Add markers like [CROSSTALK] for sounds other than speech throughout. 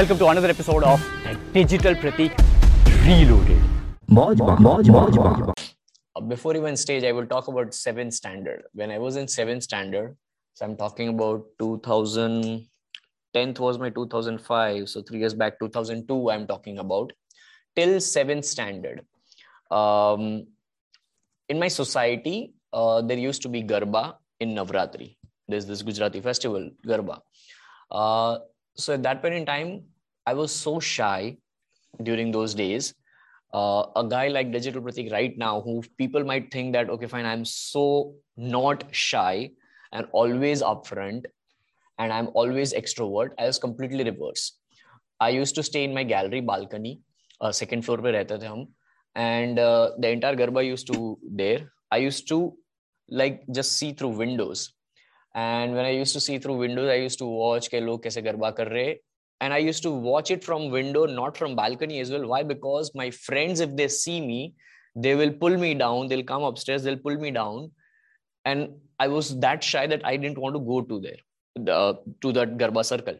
Welcome to another episode of Digital Pratik Reloaded. Uh, before even stage, I will talk about seventh standard. When I was in seventh standard, so I'm talking about 2000. 10th was my 2005 so three years back 2002 i'm talking about till seventh standard um, in my society uh, there used to be garba in navratri there's this gujarati festival garba uh, so at that point in time i was so shy during those days. Uh, a guy like digital pratik right now who people might think that okay fine i'm so not shy and always upfront and i'm always extrovert i was completely reverse. I used to stay in my gallery balcony uh, second floor pe and uh, the entire garba used to there. I used to like just see through windows and when i used to see through windows i used to watch ke log kaise garba kar rahe and i used to watch it from window not from balcony as well. Why? Because my friends if they see me they will pull me down. They'll come upstairs they'll pull me down. And i was that shy that i didn't want to go to there the, to that garba circle.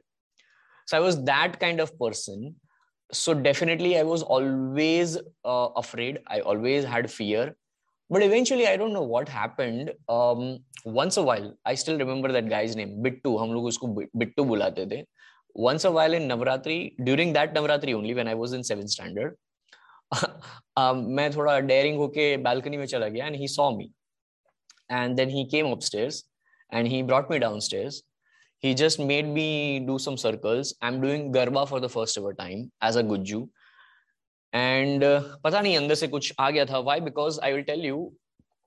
So i was that kind of person. So definitely i was always uh, afraid. I always had fear but eventually i don't know what happened um, once a while i still remember that guy's name bittu hum log usko bittu bulate the once a while in navratri during that navratri only when i was in 7th standard [LAUGHS] um, मैं थोड़ा dairying होके balcony में चला गया and he saw me and then he came upstairs and he brought me downstairs he just made me do some circles i'm doing garba for the first ever time as a gujju And पता नहीं, अंदर से कुछ आ गया था। Why because I will tell you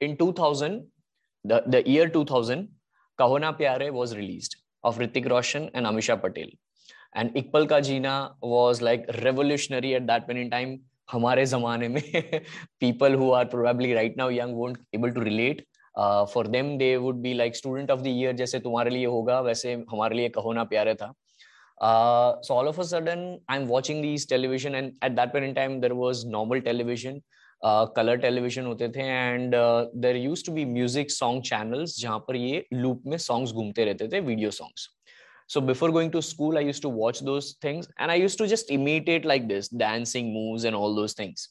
in 2000 the year 2000 Kaho Naa Pyaar Hai was release of Hrithik Roshan and Amisha Patel and Iqbal का जीना was like revolutionary at that main in time हमारे जमाने में people who are probably right now young won't able to relate for them they would be like student of the year जैसे तुम्हारे लिए होगा, वैसे हमारे लिए कहोना प्यारे था। uh, so all of a sudden i'm watching these television and at that point in time there was normal television uh, color television होते थे and uh, there used to be music song channels जहाँ पर ये loop में songs घूमते रहते थे video songs so before going to school i used to watch those things and i used to just imitate like this dancing moves and all those things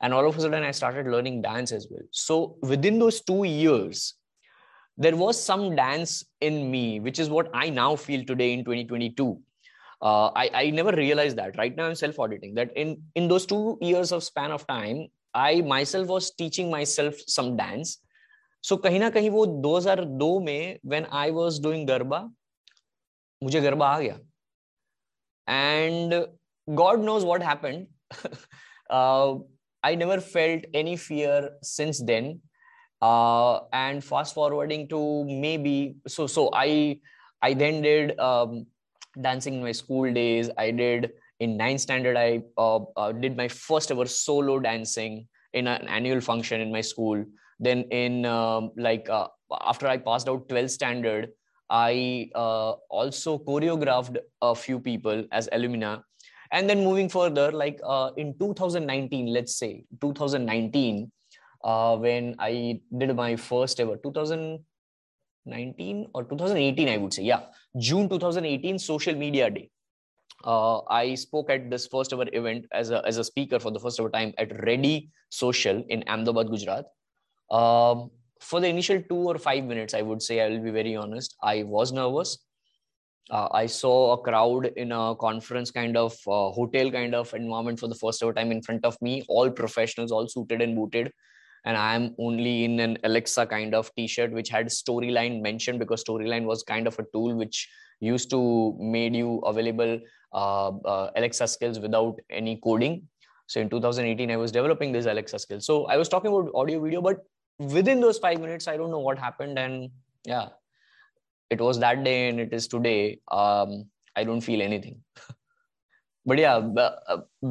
and all of a sudden i started learning dance as well so within those two years there was some dance in me which is what i now feel today in 2022 uh, I, I never realized that right now i'm self auditing that in in those two years of span of time i myself was teaching myself some dance so कहीं ना कहीं वो 2002 में when I was doing garba मुझे गरबा आ गया and God knows what happened [LAUGHS] uh, I never felt any fear since then. Uh, and fast forwarding to maybe so so I I then did um, dancing in my school days. I did in ninth standard. I uh, uh, did my first ever solo dancing in an annual function in my school. Then in um, like uh, after I passed out 12th standard, I uh, also choreographed a few people as alumina and then moving further like uh, in 2019 let's say 2019 uh, when i did my first ever 2019 or 2018 i would say. Yeah. June 2018 social media day. Uh, i spoke at this first ever event as a, as a speaker for the first ever time at ready social in ahmedabad gujarat. Um, for the initial two or five minutes i would say i will be very honest i was nervous. Uh, I saw a crowd in a conference kind of uh, hotel kind of environment for the first ever time in front of me, all professionals, all suited and booted And I'm only in an Alexa kind of t-shirt, which had storyline mentioned because storyline was kind of a tool which used to made you available uh, uh Alexa skills without any coding. So in 2018, I was developing this Alexa skills. So I was talking about audio video, but within those five minutes, I don't know what happened. And yeah, it was that day and it is today um, i don't feel anything [LAUGHS] बढ़िया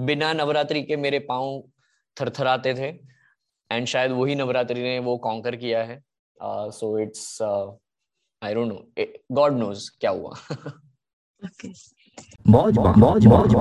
बिना नवरात्रि के मेरे पांव थरथराते थे and शायद वही नवरात्रि ने वो कॉन्कर किया है। So it's I don't know god knows क्या हुआ। [LAUGHS] Okay. मौज मौज मौज